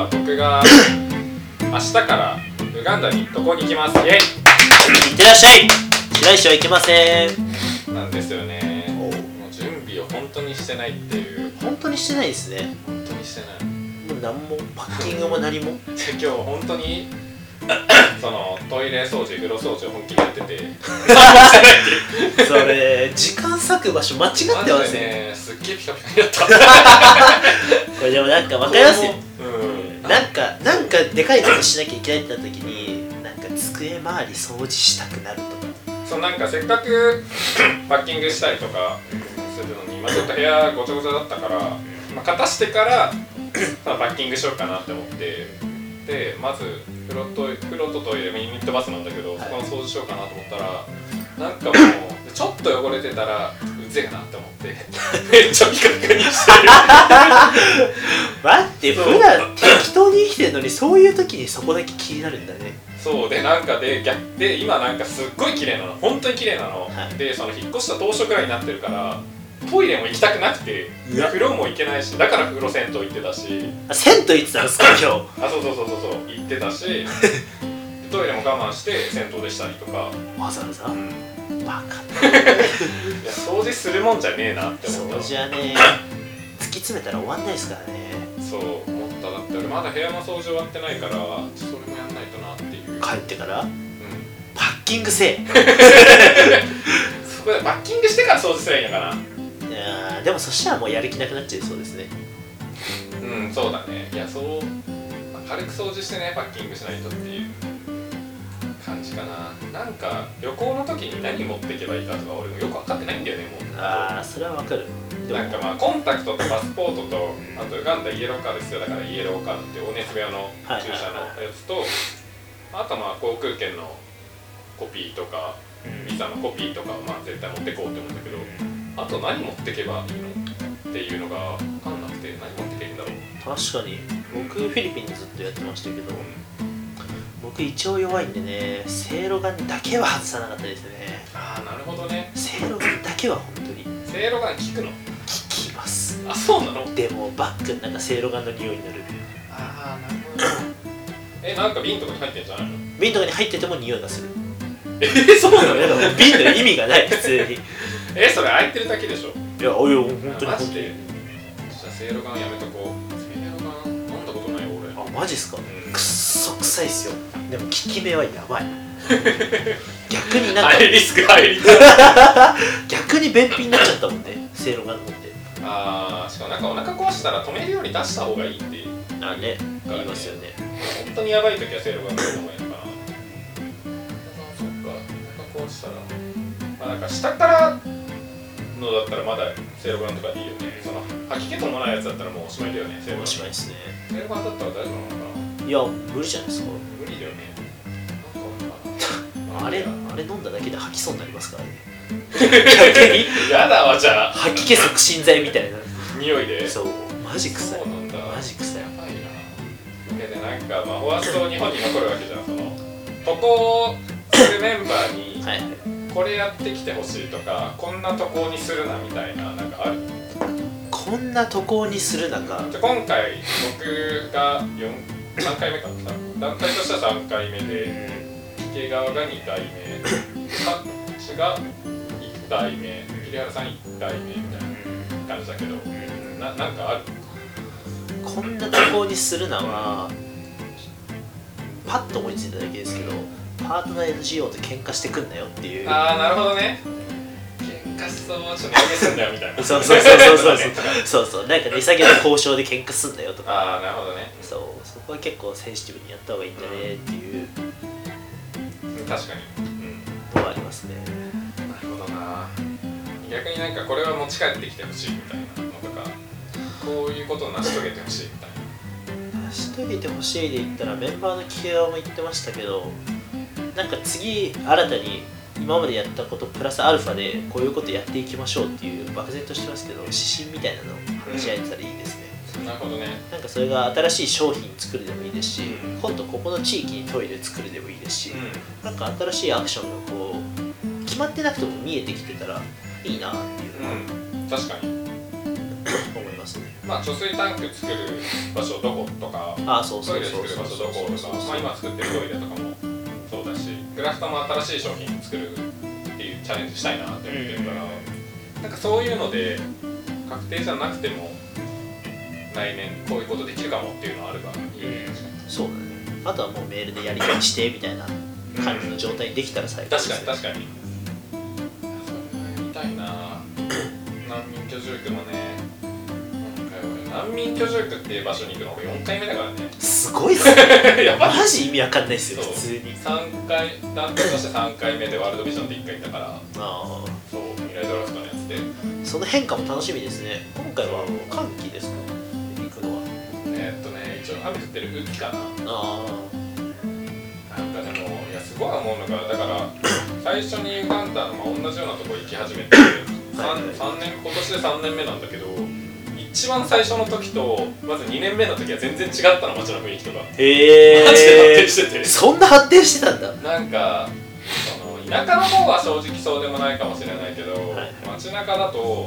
は僕が明日からウガンダに渡航に行きます？イエいってらっしゃい！白石はいけません。イなんですよね。おもう準備を本当にしてないっていう。本当にしてないですね。本当にしてない。もう何もパッキングも何も。で今日本当に そのトイレ掃除風呂掃除を本気でやってて。それ時間割く場所間違ってますね。でねすっげえピカピカになった。これでもなんか分かりますよ。うんな。んかなんかでかいことしなきゃいけないってなった時になんか机周り掃除したくなるとか。そうなんかせっかく パッキングしたりとかするのに、まあ、ちょっと部屋ごちゃごちゃだったから、まあ、片してから まあパッキングしようかなって思ってでまず風呂と風呂とトイレユニットバスなんだけど、い。そこの掃除しようかなと思ったらなんかもうちょっと汚れてたらうぜえなって思って めっちゃピカピカにしてる。待って普段適当に生きてるのにそういう時にそこだけ気になるんだね。そうでなんかで逆で今なんかすっごい綺麗なの。本当に綺麗なの、はい。でその引っ越した当初くらいになってるからトイレも行きたくなくてうわ。風呂も行けないしだから風呂銭湯行ってたし。あ銭湯行ってたんですか今日。あそうそうそうそうそう。行ってたし。トイレも我慢して銭湯でしたりとか、わざわざ？うん、いバカ。や掃除するもんじゃねえなって思った掃除はね 突き詰めたら終わんないですからね。そう。思って俺まだ部屋の掃除終わってないからそれもやんないとなっていう、帰ってから？うん、パッキングせえ。そこでバッキングしてから掃除すればいいのかな。いやーでもそしたらもうやる気なくなっちゃいそうですね。うんそうだね。いやそう、まあ軽く掃除してねパッキングしないとっていう感じかな。なんか旅行の時に何持っていけばいいかとか俺もよく分かってないんだよねもう。ああそれはわかるなんかまあコンタクトとパスポートとあとウガンダイエローカード必要だからイエローカードってお熱部屋のはい注射のやつとあとまあ航空券のコピーとかビザのコピーとかはまあ絶対持ってこうって思うんだけどあと何持ってけばいいのっていうのが分かんなくて何持ってけばいいんだろう。確かに。僕フィリピンでずっとやってましたけど僕胃腸弱いんでねせいろがんだけは外さなかったですね。ああなるほどね。せいろがんだけは本当に。せいろがん効くの？あそうなの？でもバッグの中せいろがんの匂いになる。ああなるほど。えなんか瓶とかに入ってんじゃないの？瓶とかに入ってても匂いがする。えそうなの？だから瓶の意味がない普通に。いえそれ開いてるだけでしょ？やおい本当に。マジ？でじゃあせいろがんやめとこう。せいろがん飲んだことないよ俺。あマジっすか？うん。くっそ臭いっすよ。でも効き目はやばい。逆になんかハイリスクハイリスク。逆に便秘になっちゃったもんねせいろがん飲んでああしかもなんかお腹壊したら止めるように出した方がいいっていう。あね言いますよね。本当にやばい時はせいろがん飲んだ方がいいのかなそっかお腹壊したら。まあなんか下からのだったらまだせいろがんとかでいいよね。その吐き気伴うやつだったらもうおしまいだよねせいろがんおしまいですね。せいろがんだったら大丈夫なのかな。いや無理じゃないですか。無理だよね。なんか あれあれ飲んだだけで吐きそうになりますからねやだわじゃあ。吐き気促進剤みたいな。匂いで？そう。マジ臭い。そうなんだ。マジ臭い。やばいな。でなんかまあフォアスト日本に残るわけじゃんその。渡航するメンバーにはい。これやってきてほしいとかこんな渡航にするなみたいななんかある？こんな渡航にする中？じゃあ今回僕が4 3回目かな。団体としては3回目で池川が2回目。カッチが1回目桐原さん1回目みたいな感じだけどななんかある？こんな渡航にするのはパッと思いついただけですけどパートナー NGO と喧嘩してくんなよっていう。ああなるほどね。喧嘩しそうちょっとすんだよみたいな。そうそうそうそうそう。そうそうなんか値下げの交渉で喧嘩すんだよとか。ああなるほどね。そう。そこは結構センシティブにやった方がいいんだねっていう。うん。確かに、うん、のはありますね逆になんかこれは持ち帰ってきてほしいみたいなのとか。こういうことを成し遂げてほしいみたいな成し遂げてほしいで言ったらメンバーの木川も言ってましたけどなんか次新たに今までやったことプラスアルファでこういうことやっていきましょうっていう漠然としてますけど指針みたいなのを話し合えてたらいいですね、なるほどね。なんかそれが新しい商品作るでもいいですし、うん今度ここの地域にトイレ作るでもいいですし、うなんか新しいアクションがこう決まってなくても見えてきてたらいいなっていうのは。ん、うん、確かに。思いますね。まあ貯水タンク作る場所どことかあそうトそうそうイレ作る場所どことか、まあ、今作ってるトイレとかもそうだしクラフトも新しい商品作るっていうチャレンジしたいなって思ってるから、なんかそういうので確定じゃなくても来年こういうことできるかもっていうのあればいいねそうだね。あとはもうメールでやり取りしてみたいな感じの状態にできたら最高ですね。確かに確かに居住区もね。今回は難民居住区っていう場所に行くの俺4回目だからね。すごいっすね。やばいマジ意味わかんないっすよそう。普通に。3回団体として3回目でワールドビジョンで1回行ったから。ああそう未来ドラフトのやつで。その変化も楽しみですね。今回は寒気ですか？行くのは。えーっとね一応雨降ってる雨季かな。あなんかでもいやすごい思うのがだから最初にウガンダの、まあ、同じようなとこ行き始めて 3, はいはい3年今年で3年目なんだけど一番最初の時とまず2年目の時は全然違ったの街の雰囲気とか。あへマジで発え展してて。そんな発展してたんだ。なんかその田舎の方は正直そうでもないかもしれないけど、はい街中だと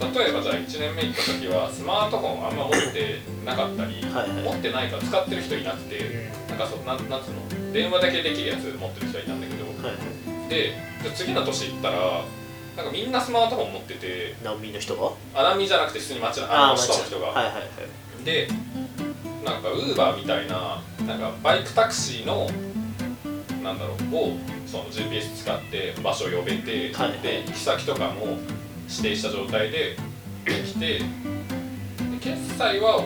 例えばじゃあ1年目行った時はスマートフォンあんま持ってなかったり、はいはい。持ってないから使ってる人いなくて、なんかそうなんなんつうの？電話だけできるやつ持ってる人はいたんだけど、はいで次の年行ったらなんかみんなスマートフォン持ってて難民の人が？穴見じゃなくて普通に街のあの下の人が、はいはいはいでなんかウーバーみたいななんかバイクタクシーのなんだろうをその GPS 使って場所を呼べて、はいで行き先とかも指定した状態でできてで決済は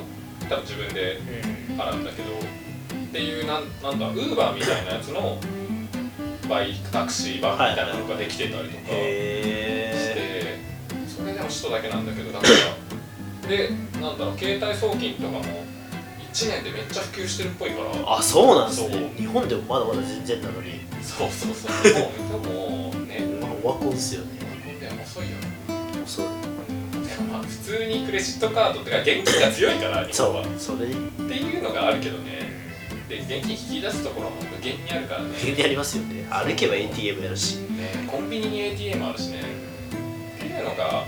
多分自分で払うんだけどっていうなんなんだウーバーみたいなやつのバイクタクシー版みたいなのができてたりとか。へしてそれでも首都だけなんだけどだからでなんだろう携帯送金とかも1年でめっちゃ普及してるっぽいからえあそうなんですね。日本でもまだまだ全然なのに。そうそうそう。もうもうね。まあオワコンっすよね。でも遅いよ。そう。でもまあ普通にクレジットカードとか現金が強いから日そ本は。それ。にていうのがあるけどねで現金引き出すところも無限にあるからね。急にありますよね。歩けば ATM やるし。ねコンビニに ATM あるしね。っていうのがなんか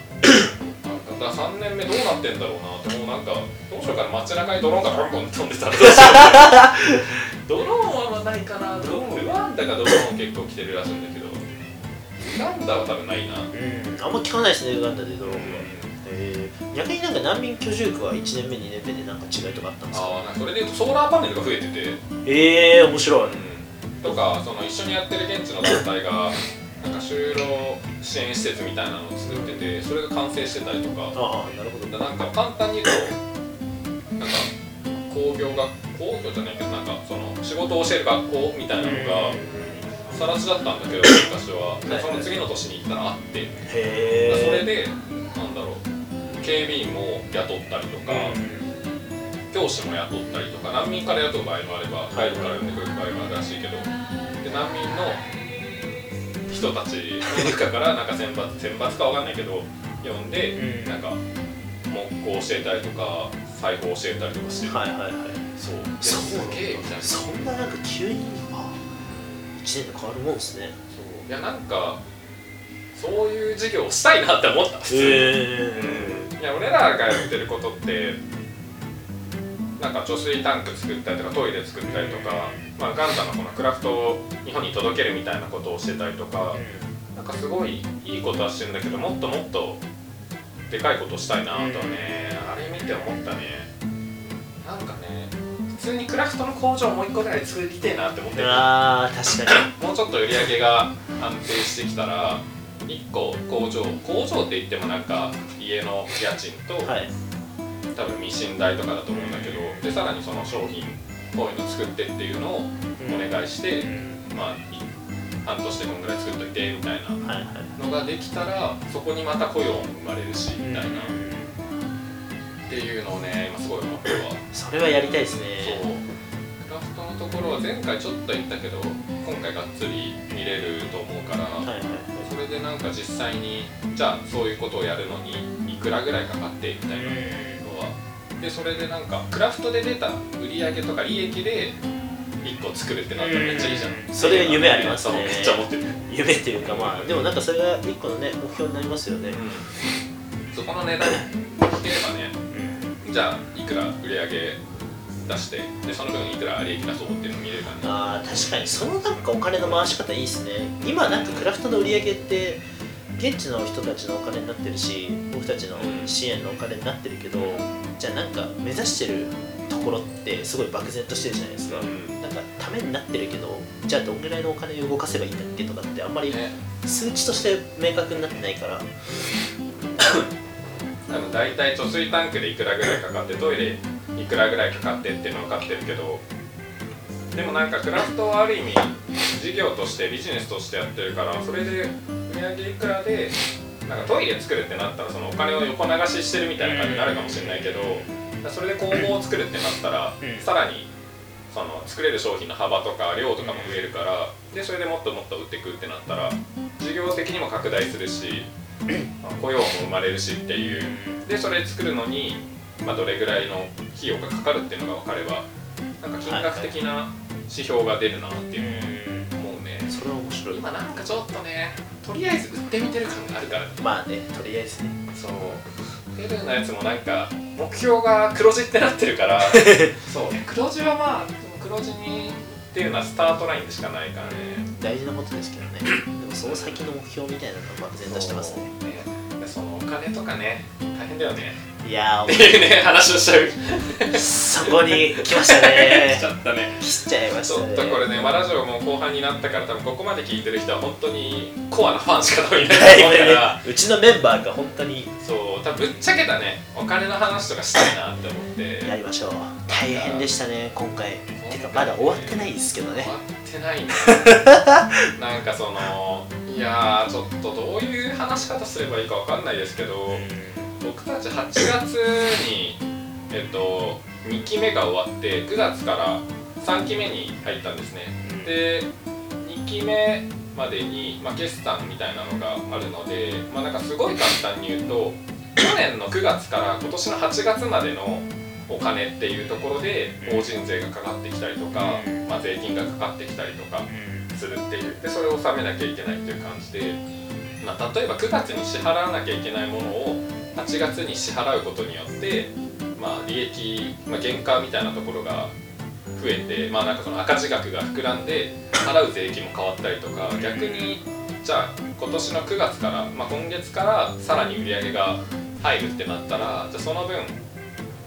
だから3年目どうなってんだろうなってもうなんかどうしようかな街中にドローンがボンボン飛んでたらどうし。よ うドローンはないかな。ドローンルワンダがドローン結構来てるらしいんだけど。ウガンダは多分ないな。うん。あんま聞かないですねウガンダでドローンがへえ逆になんか難民居住区は1年目2年目でなんか違いとかあったんですか？あそれでいうとソーラーパネルが増えてて、ええ面白い。とかその一緒にやってる現地の団体がなんか就労支援施設みたいなのを作っててそれが完成してたりとか。ああなるほど。なんか簡単に言うとなんか工業学工業じゃないけどなんかその仕事を教える学校みたいなのがさら地だったんだけど昔は。でその次の年に行ったらあって。へえそれでなんだろう警備員も雇ったりとか教師も雇ったりとか難民から雇う場合もあれば外部から呼んでくる場合もあるらしいけどで難民の人たちの中からなんか選抜 選抜かわかんないけど呼んでうん。なんか木工教えたりとか裁縫教えたりとかしてる、はいはいはい。そう。そうすげえみたいなそんななんか急にあ1年で変わるもんですね。そう。いやなんかそういう授業をしたいなって思った。普通に、へいや俺らがやってることってなんか貯水タンク作ったりとかトイレ作ったりとか、まあ、ガンダのこのクラフトを日本に届けるみたいなことをしてたりとかなんかすごいいいことはしてるんだけどもっともっとでかいことしたいなとはねあれ見て思ったね。なんかね普通にクラフトの工場もう一個ぐらい作りてえなって思ってる。ああ確かに。もうちょっと売り上げが安定してきたら1個工場工場って言ってもなんか家の家賃と、はい。多分ミシン代とかだと思うんだけどでさらにその商品こういうの作ってっていうのをお願いして、まあい半年でこんぐらい作っといてみたいなのができたらそこにまた雇用も生まれるしみたいな。っていうのをね今すごい思ってるわ。それはやりたいですね。クラフトのところは前回ちょっと言ったけど今回がっつり見れると思うから、はいはい。それでなんか実際にじゃあそういうことをやるのにいくらぐらいかかってみたいなのは。でそれでなんかクラフトで出た売り上げとか利益で1個作るってなったらめっちゃいいじゃん、うんそれ夢ありますね。めっちゃ思ってる、夢っていうかまあでもなんかそれが一個のね目標になりますよね。そこの値段にければねじじゃあいくら売り上げ出してでその分いくら利益出そうっていうのを見れる感じ。あー確かに。そのなんかお金の回し方いいっすね。今なんかクラフトの売り上げって現地の人たちのお金になってるし僕たちの支援のお金になってるけどじゃあなんか目指してるところってすごい漠然としてるじゃないですか、うん。なんかためになってるけどじゃあどんぐらいのお金を動かせばいいんだっけとかってあんまりね。数値として明確になってないから。大体貯水タンクでいくらぐらいかかってトイレいくらぐらいかかってっていうの分かってるけどでもなんかクラフトはある意味事業としてビジネスとしてやってるからそれで売り上げいくらでなんかトイレ作るってなったらそのお金を横流ししてるみたいな感じになるかもしれないけどそれで工房を作るってなったらうん。さらにその作れる商品の幅とか量とかも増えるからでそれでもっともっと売っていくってなったら事業的にも拡大するしまあ 雇用も生まれるしっていう。でそれ作るのに、まあ、どれぐらいの費用がかかるっていうのが分かればなんか金額的な指標が出るなっていうのを思うね。それは面白い。今なんかちょっとねとりあえず売ってみてる感があるから。ねまあねとりあえずね。そう。ペルーのやつもなんか目標が黒字ってなってるから。そう。ね黒字はまあ黒字にっていうのはスタートラインでしかないからね。大事なことですけどね。でもその先の目標みたいなのが漠然としてますね。ね。でそのお金とかね大変だよねいやっていうね話をしちゃう。ーそこに来ました 来ねちゃったね。来ちゃいまちょしたね。っとこれね、まあ、ラジオも後半になったから多分ここまで聞いてる人は本当にコアなファンしか多分いないと思うから。うちのメンバーが本当にそう多分ぶっちゃけたねお金の話とかしたいなって思って。やりましょう。大変でしたね今回。てかまだ終わってないですけどね。終わってないね。なんかそのいやーちょっとどういう話し方すればいいかわかんないですけど僕たち8月にえっと2期目が終わって9月から3期目に入ったんですね。で2期目までに、まあ、決算みたいなのがあるので、まあ、なんかすごい簡単に言うと去年の9月から今年の8月までのお金っていうところで法人税がかかってきたりとか、まあ、税金がかかってきたりとかするっていう。でそれを納めなきゃいけないっていう感じで、まあ、例えば9月に支払わなきゃいけないものを8月に支払うことによって、まあ、利益、まあ、原価みたいなところが増えて、まあ、なんかその赤字額が膨らんで払う税金も変わったりとか逆にじゃあ今年の9月から、まあ、今月からさらに売り上げが入るってなったらじゃあその分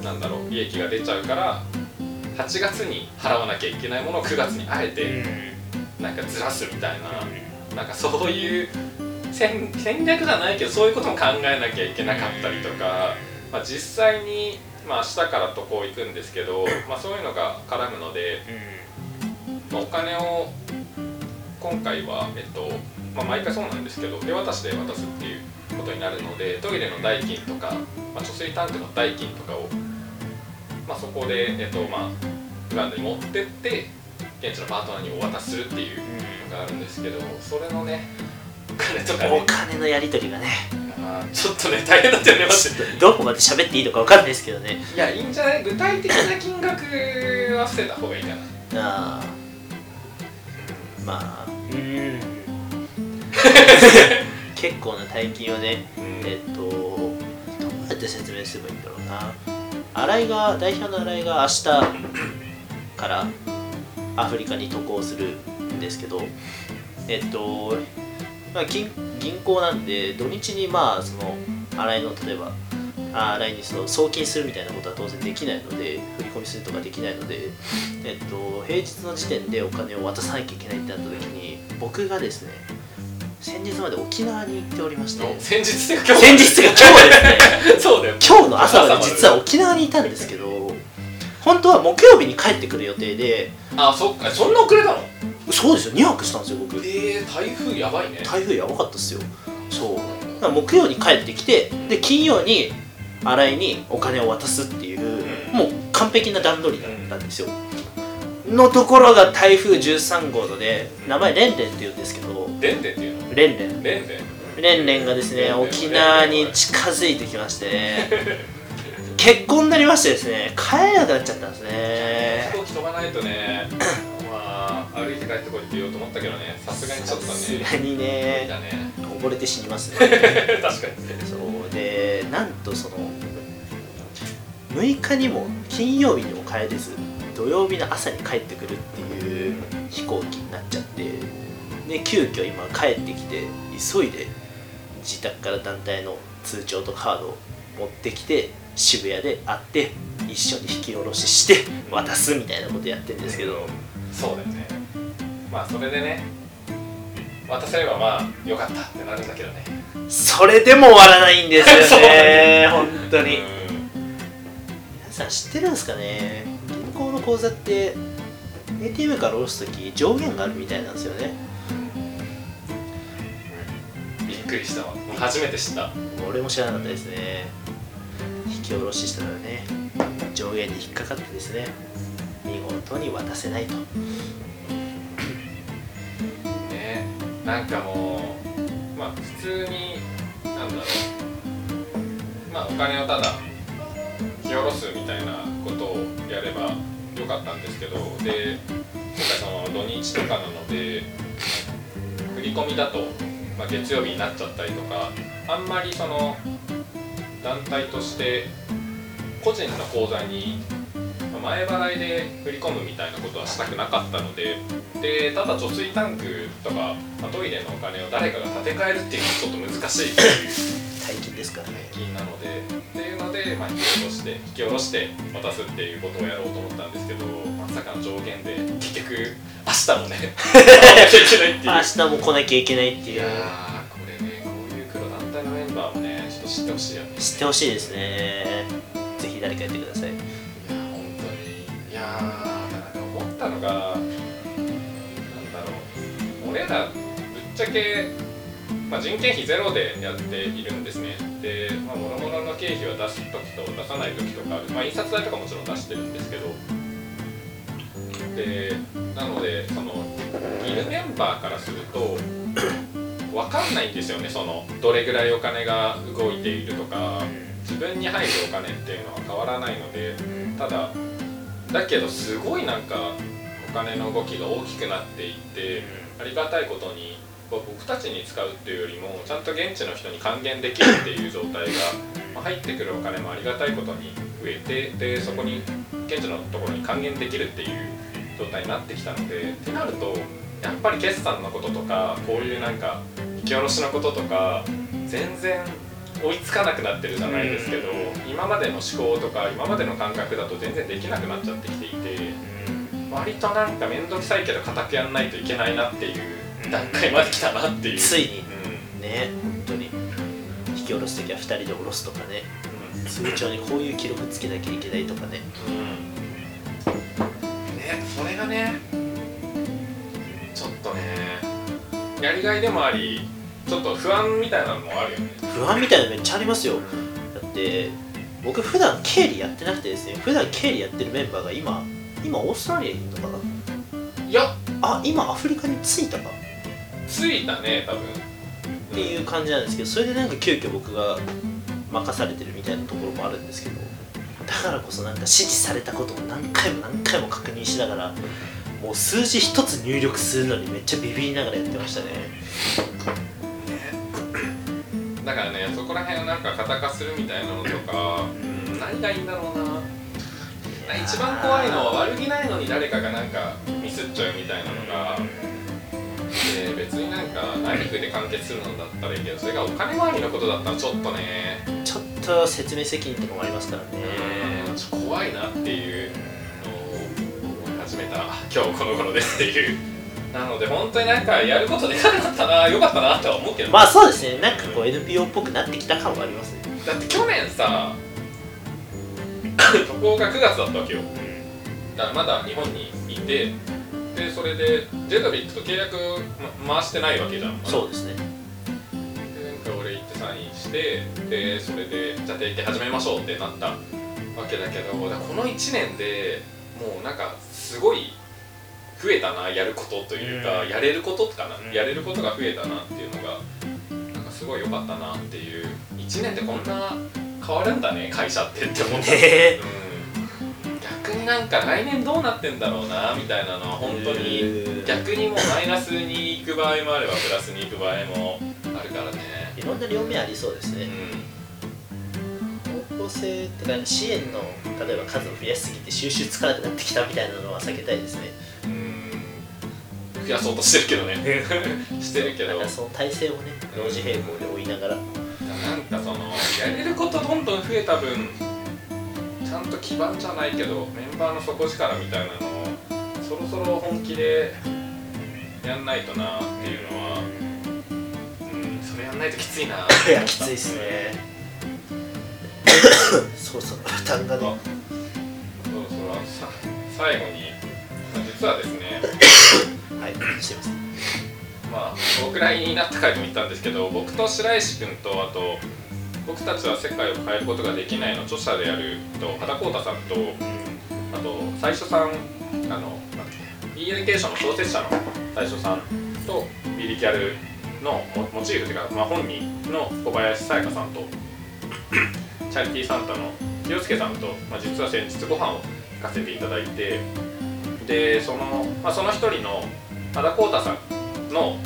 なんだろう利益が出ちゃうから8月に払わなきゃいけないものを9月にあえてなんかずらすみたいな。なんかそういう戦戦略じゃないけどそういうことも考えなきゃいけなかったりとか、まあ、実際に、まあ、明日から渡航行くんですけど、まあ、そういうのが絡むので、まあ、お金を今回は、えっとまあ、毎回そうなんですけど手渡しで渡すっていうことになるのでトイレの代金とか、まあ、貯水タンクの代金とかを、まあ、そこで、えっとまあ、ウガンダに持ってって現地のパートナーにお渡しするっていうのがあるんですけどそれのねお金とかおね金のやり取りがね。あーちょっとね大変だったよねマジでどこまで喋っていいのか分かんないですけどね。いやいいんじゃない？具体的な金額は伏せた方がいいかな。あー。まあ。うん。結構な大金をねうん。えっとどうやって説明すればいいんだろうな。新井が代表の新井が明日からアフリカに渡航するんですけどえっと、まあ、銀銀行なんで土日にまあその新井の例えばあ新井にその送金するみたいなことは当然できないので振り込みするとかできないので、えっと、平日の時点でお金を渡さなきゃいけないってなった時に僕がですね先日まで沖縄に行っておりまして先日っていうか今日先日が今日ですね。そうだよ。今日の朝まで実は沖縄にいたんですけど本当は木曜日に帰ってくる予定で。あそっか。そんな遅れたの？そうですよ。2泊したんですよ僕。えー、台風やばいね。台風やばかったっすよ。そう。だから木曜に帰ってきてで金曜に新井にお金を渡すっていう、うん。もう完璧な段取りだったんですよ、のところが台風13号ので名前レンレンって言うんですけど。レンデンっていうの？レンレン。レンデン。レンレンがですね沖縄に近づいてきまして。ね 結婚になりましてですね帰れなくなっちゃったんですね。飛行機飛ばないとねまあ歩いて帰ってこいって言おうと思ったけどねさすがにちょっとさすねがにね溺れて死にますね。確かにそうでなんとその6 6日にも金曜日にも帰れず土曜日の朝に帰ってくるっていう飛行機になっちゃってで急遽今帰ってきて急いで自宅から団体の通帳とカードを持ってきて渋谷で会って一緒に引き下ろしして渡すみたいなことやってるんですけど。そうだよね。まあそれでね渡せればまあよかったってなるんだけどね。それでも終わらないんですよね 本当に。うん。皆さん知ってるんですかね？銀行の口座って ATM から下ろす時上限があるみたいなんですよね。びっくりしたわ。初めて知った。俺も知らなかったですね。引き下ろししたらね上限に引っかかってですね見事に渡せないと。ねなんかもうまあ普通になんだろうまあお金をただ引き下ろすみたいなことをやればよかったんですけどで今回その土日とかなので振り込みだと、まあ、月曜日になっちゃったりとかあんまりその団体として個人の口座にまあ前払いで振り込むみたいなことはしたくなかったのででただ貯水タンクとか、まあトイレのお金を誰かが建て替えるっていうのはちょっと難しいっていう大金ですからね。大金なのでっていうので、まあ、引き下ろして引き下ろして渡すっていうことをやろうと思ったんですけどまさかの上限で結局明日もね 明日も来なきゃいけないっていう知ってほしいよね。知ってほしいですね。ぜひ誰かやってください。いやー本当に。いやーなんか思ったのがなんだろう。俺らぶっちゃけ、まあ、人件費ゼロでやっているんですね。で、まあ、もろもろの経費は出す時と出さない時とかまあ、印刷代とかもちろん出してるんですけど。でなのでそのいるメンバーからすると分かんないんですよねそのどれぐらいお金が動いているとか。自分に入るお金っていうのは変わらないのでただだけどすごいなんかお金の動きが大きくなっていってありがたいことに僕たちに使うっていうよりもちゃんと現地の人に還元できるっていう状態がまあ入ってくるお金もありがたいことに増えてでそこに現地のところに還元できるっていう状態になってきたのでってなるとやっぱり決算のこととかこういうなんか引き下ろしのこととか全然追いつかなくなってるじゃないですけど今までの思考とか今までの感覚だと全然できなくなっちゃってきていて割となんか面倒くさいけど固くやんないといけないなっていう段階まで来たなっていう。ついに。うん。ね本当に。引き下ろす時は2人で下ろすとかね。うん。通帳にこういう記録つけなきゃいけないとかね。ねそれがねちょっとねやりがいでもありちょっと不安みたいなのもあるよね。不安みたいなのめっちゃありますよ。だって僕普段経理やってなくてですね普段経理やってるメンバーが今今オーストラリアにいるのかな？いや。あ今アフリカに着いたか？ついたね多分。っていう感じなんですけどそれでなんか急遽僕が任されてるみたいなところもあるんですけどだからこそなんか指示されたことを何回も何回も確認しながらもう数字一つ入力するのにめっちゃビビりながらやってましたね。だからねそこら辺をなんか型化するみたいなのとかうん。何がいいんだろうな。一番怖いのは悪気ないのに誰かがなんかミスっちゃうみたいなのがで別になんかナイフで完結するのだったらいいけどそれがお金回りのことだったらちょっとね。ちょっと説明責任とかもありますからね。怖いなっていうめた今日この頃ですっていう。なので本当になんかやることでかくなったなよかったなとは思うけど、まあそうですね。なんかこう NPO っぽくなってきた感はありますね。だって去年さ渡航が9月だったわけよ。だからまだ日本にいてでそれでジェドビックと契約、ま、回してないわけじゃん。そうですね。でなんか俺行ってサインしてでそれでじゃあ提携始めましょうってなったわけだけどこの1年でもうなんかすごい増えたなやることというか、うん。やれることかな、うん。やれることが増えたなっていうのがなんかすごい良かったなっていう1年でこんな変わるんだね会社ってって思った、ねうん、逆になんか来年どうなってんだろうなみたいなのは本当に逆にもうマイナスに行く場合もあればプラスに行く場合もあるからね。いろんな両面ありそうですね。うん性ってか支援の例えば数を増やしすぎて収集つかなくなってきたみたいなのは避けたいですね。うん。増やそうとしてるけどね。してるけど。なんかその体制をね同時並行で追いながら。なんかそのやれることどんどん増えた分ちゃんと基盤じゃないけどメンバーの底力みたいなのをそろそろ本気でやんないとなっていうのはうんそれやんないときついないやきついっすねそうそう負担がねあそうそうさ最後にまあ実はですね はいすいませんまあ僕らになった回でも言ったんですけど僕と白石君とあと僕たちは世界を変えることができないの著者であると肌光太さんとあと最初さんあのなんだっけ e エデュケーションの創設者の最初さんとビリキャルのモモチーフというか、まあ、本人の小林さやかさんとチャリティーサンタの清介さんと、まあ、実は先日ご飯を行かせていただいてでその,、まあ、その一人の肌光太さんの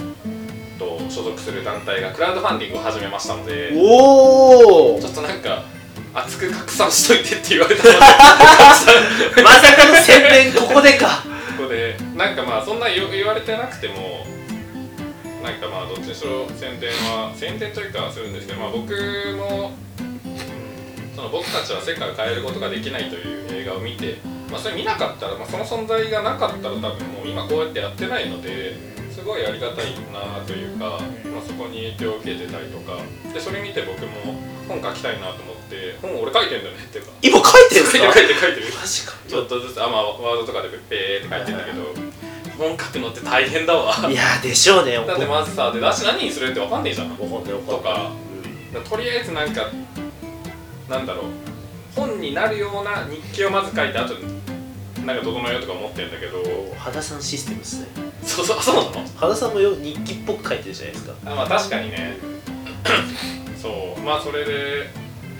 と所属する団体がクラウドファンディングを始めましたのでおおちょっとなんか熱く拡散しといてって言われたので。まさかの宣伝ここでか。ここでなんかまあそんな言言われてなくてもなんかまあどっちにしろ宣伝は宣伝というかするんですけど、まあ、僕もその僕たちは世界を変えることができないという映画を見て、まあ、それ見なかったら、まあ、その存在がなかったら多分もう今こうやってやってないのですごいありがたいなというか、まあ、そこに影響を受けてたりとか。でそれ見て僕も本書きたいなと思って本俺書いてんだよねっていうか。今書いてるん書いですか書いてる書いてる。マジか。ちょっとずつあまあワードとかでペーって書いてんだけど本書くのって大変だわ。いやでしょうねだってまずさ出だし何にするって分かんねえじゃん。とか。とりあえずなんかなんだろう。本になるような日記をまず書いてあとなんか整えようとか思ってんだけど。肌さんシステムですね。そうそうそうなの？肌さんもよ日記っぽく書いてるじゃないですか。あまあ確かにね。そう。まあそれで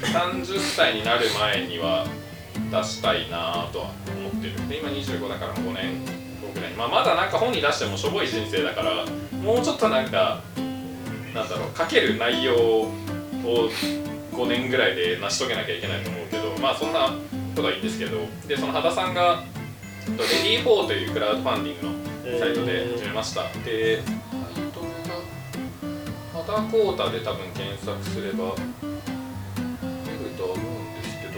30歳になる前には出したいなとは思ってる。で今25だから5年後ぐらい。まあまだなんか本に出してもしょぼい人生だからもうちょっとなんかなんだろう書ける内容を5年ぐらいで成し遂げなきゃいけないと思うけどまあそんなことはいいんですけどでその羽田さんがえっとレディー4というクラウドファンディングのサイトで始めました、でタイトルが肌コータで多分検索すれば出るとは思うんですけど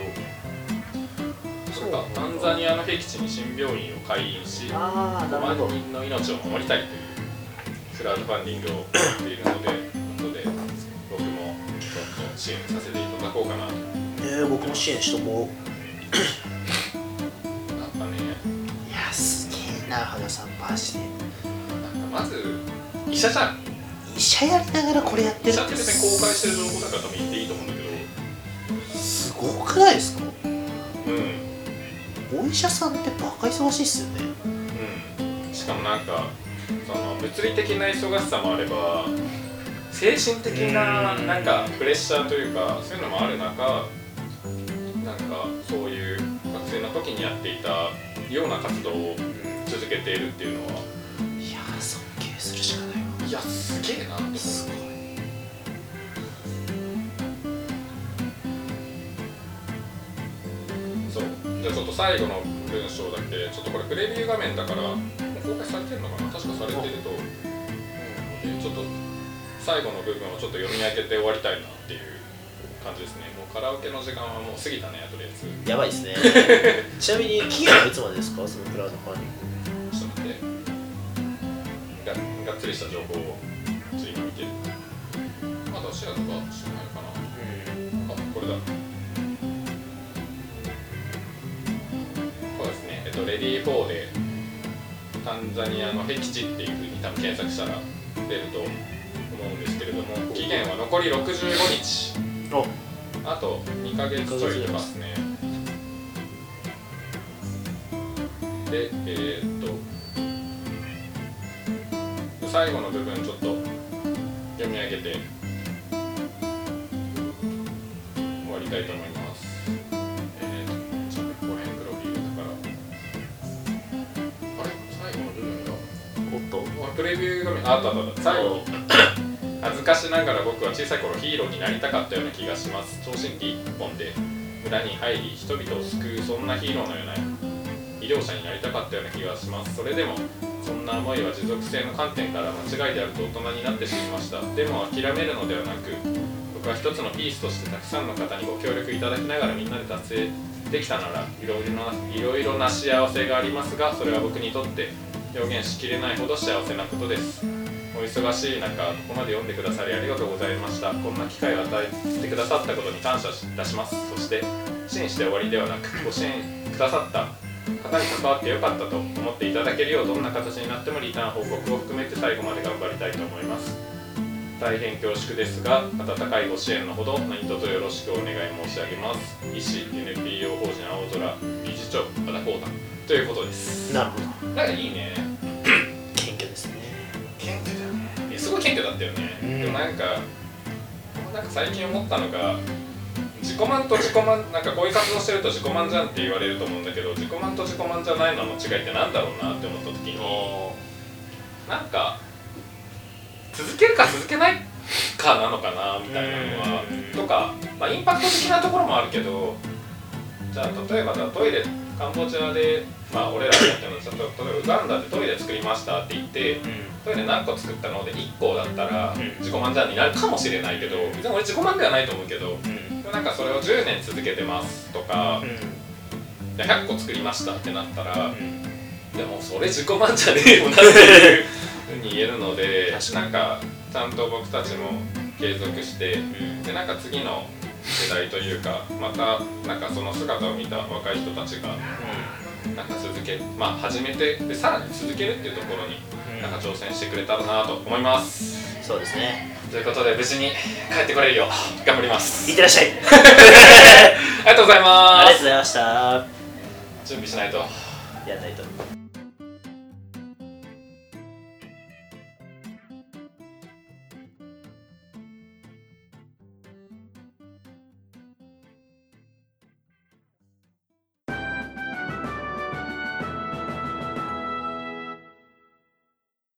それかタンザニアの僻地に新病院を開院しああな5るほど。万人の命を守りたいというクラウドファンディングをやっているので支援させていただこうかなとえー、僕も支援しとこうなん。かねいやすげえな肌さんマジでなんかまず医者じゃん医者やりながらこれやって医者ってるって別に公開してる情報だから多分言っていいと思うんだけどすごくないですかうんお医者さんってバカ忙しいっすよね。うん、しかもなんかその物理的な忙しさもあれば精神的ななんかプレッシャーというかそういうのもある中なんかそういう学生の時にやっていたような活動を続けているっていうのは。いやー尊敬するしかないわ。いやすげえなって思うすごいそう。じゃあちょっと最後の文章だけちょっとこれプレビュー画面だからもう公開されてるのかな？確かされてると思うのでちょっと最後の部分をちょっと読み上げて終わりたいなっていう感じですね。もうカラオケの時間はもう過ぎたねとりあえず。やばいですね。ちなみに期限はいつまでですか？そのクラウドファンディング。ちょっと待って。ががっつりした情報をちょっと今見て。るまだシェアとかしてないかな。あこれだ。そうですね。えっとレディー4でタンザニアの僻地っていうふうに多分検索したら出ると思うんですけれども期限は残り65日。お。あと2ヶ月ちょいとかですね。でえーっと最後の部分ちょっと読み上げて終わりたいと思います。えー、ちょっとここら辺プロフィールだから。あれ？最後の部分が？おっと。あプレビュー画面。ああったあったあった。最後恥ずかしながら僕は小さい頃ヒーローになりたかったような気がします。聴診器一本で村に入り人々を救うそんなヒーローのような医療者になりたかったような気がします。それでもそんな思いは持続性の観点から間違いであると大人になってしまいました。でも諦めるのではなく僕は一つのピースとしてたくさんの方にご協力いただきながらみんなで達成できたならいろいろな幸せがありますがそれは僕にとって表現しきれないほど幸せなことです。忙しい中ここまで読んでくださりありがとうございました。こんな機会を与えてくださったことに感謝いたします。そして支援して終わりではなくご支援くださった方に関わってよかったと思っていただけるようどんな形になってもリターン報告を含めて最後まで頑張りたいと思います。大変恐縮ですが温かいご支援のほど何卒よろしくお願い申し上げます。医師 NPO 法人青空理事長和田光太。ということです。なるほど。なんかいいねだったよね、うん。でもなんかなんか最近思ったのが自己満と自己満なんかこういう活動してると自己満じゃんって言われると思うんだけど自己満と自己満じゃないのの違いってなんだろうなって思った時になんか続けるか続けないかなのかなみたいなのはうん。とか、まあ、インパクト的なところもあるけどじゃあ例えばじゃあトイレカンボジアで、まあ、俺らがやってるの例えばウガンダでトイレ作りましたって言ってトイレ何個作ったので1個だったらうん。自己満じゃんになるかもしれないけど別に俺自己満ではないと思うけどうなんかそれを10年続けてますとかうん。で100個作りましたってなったらうん。でもそれ自己満じゃねえよなっていうふうに言えるのでなんかちゃんと僕たちも継続してうん。でなんか次の世代というかまたなんかその姿を見た若い人たちがなんか続けまあ始めてでさらに続けるっていうところになんか挑戦してくれたらなと思います。そうですね。ということで無事に帰ってこれるよう頑張ります。いってらっしゃい。ありがとうございます。ありがとうございました。準備しないと。やんないと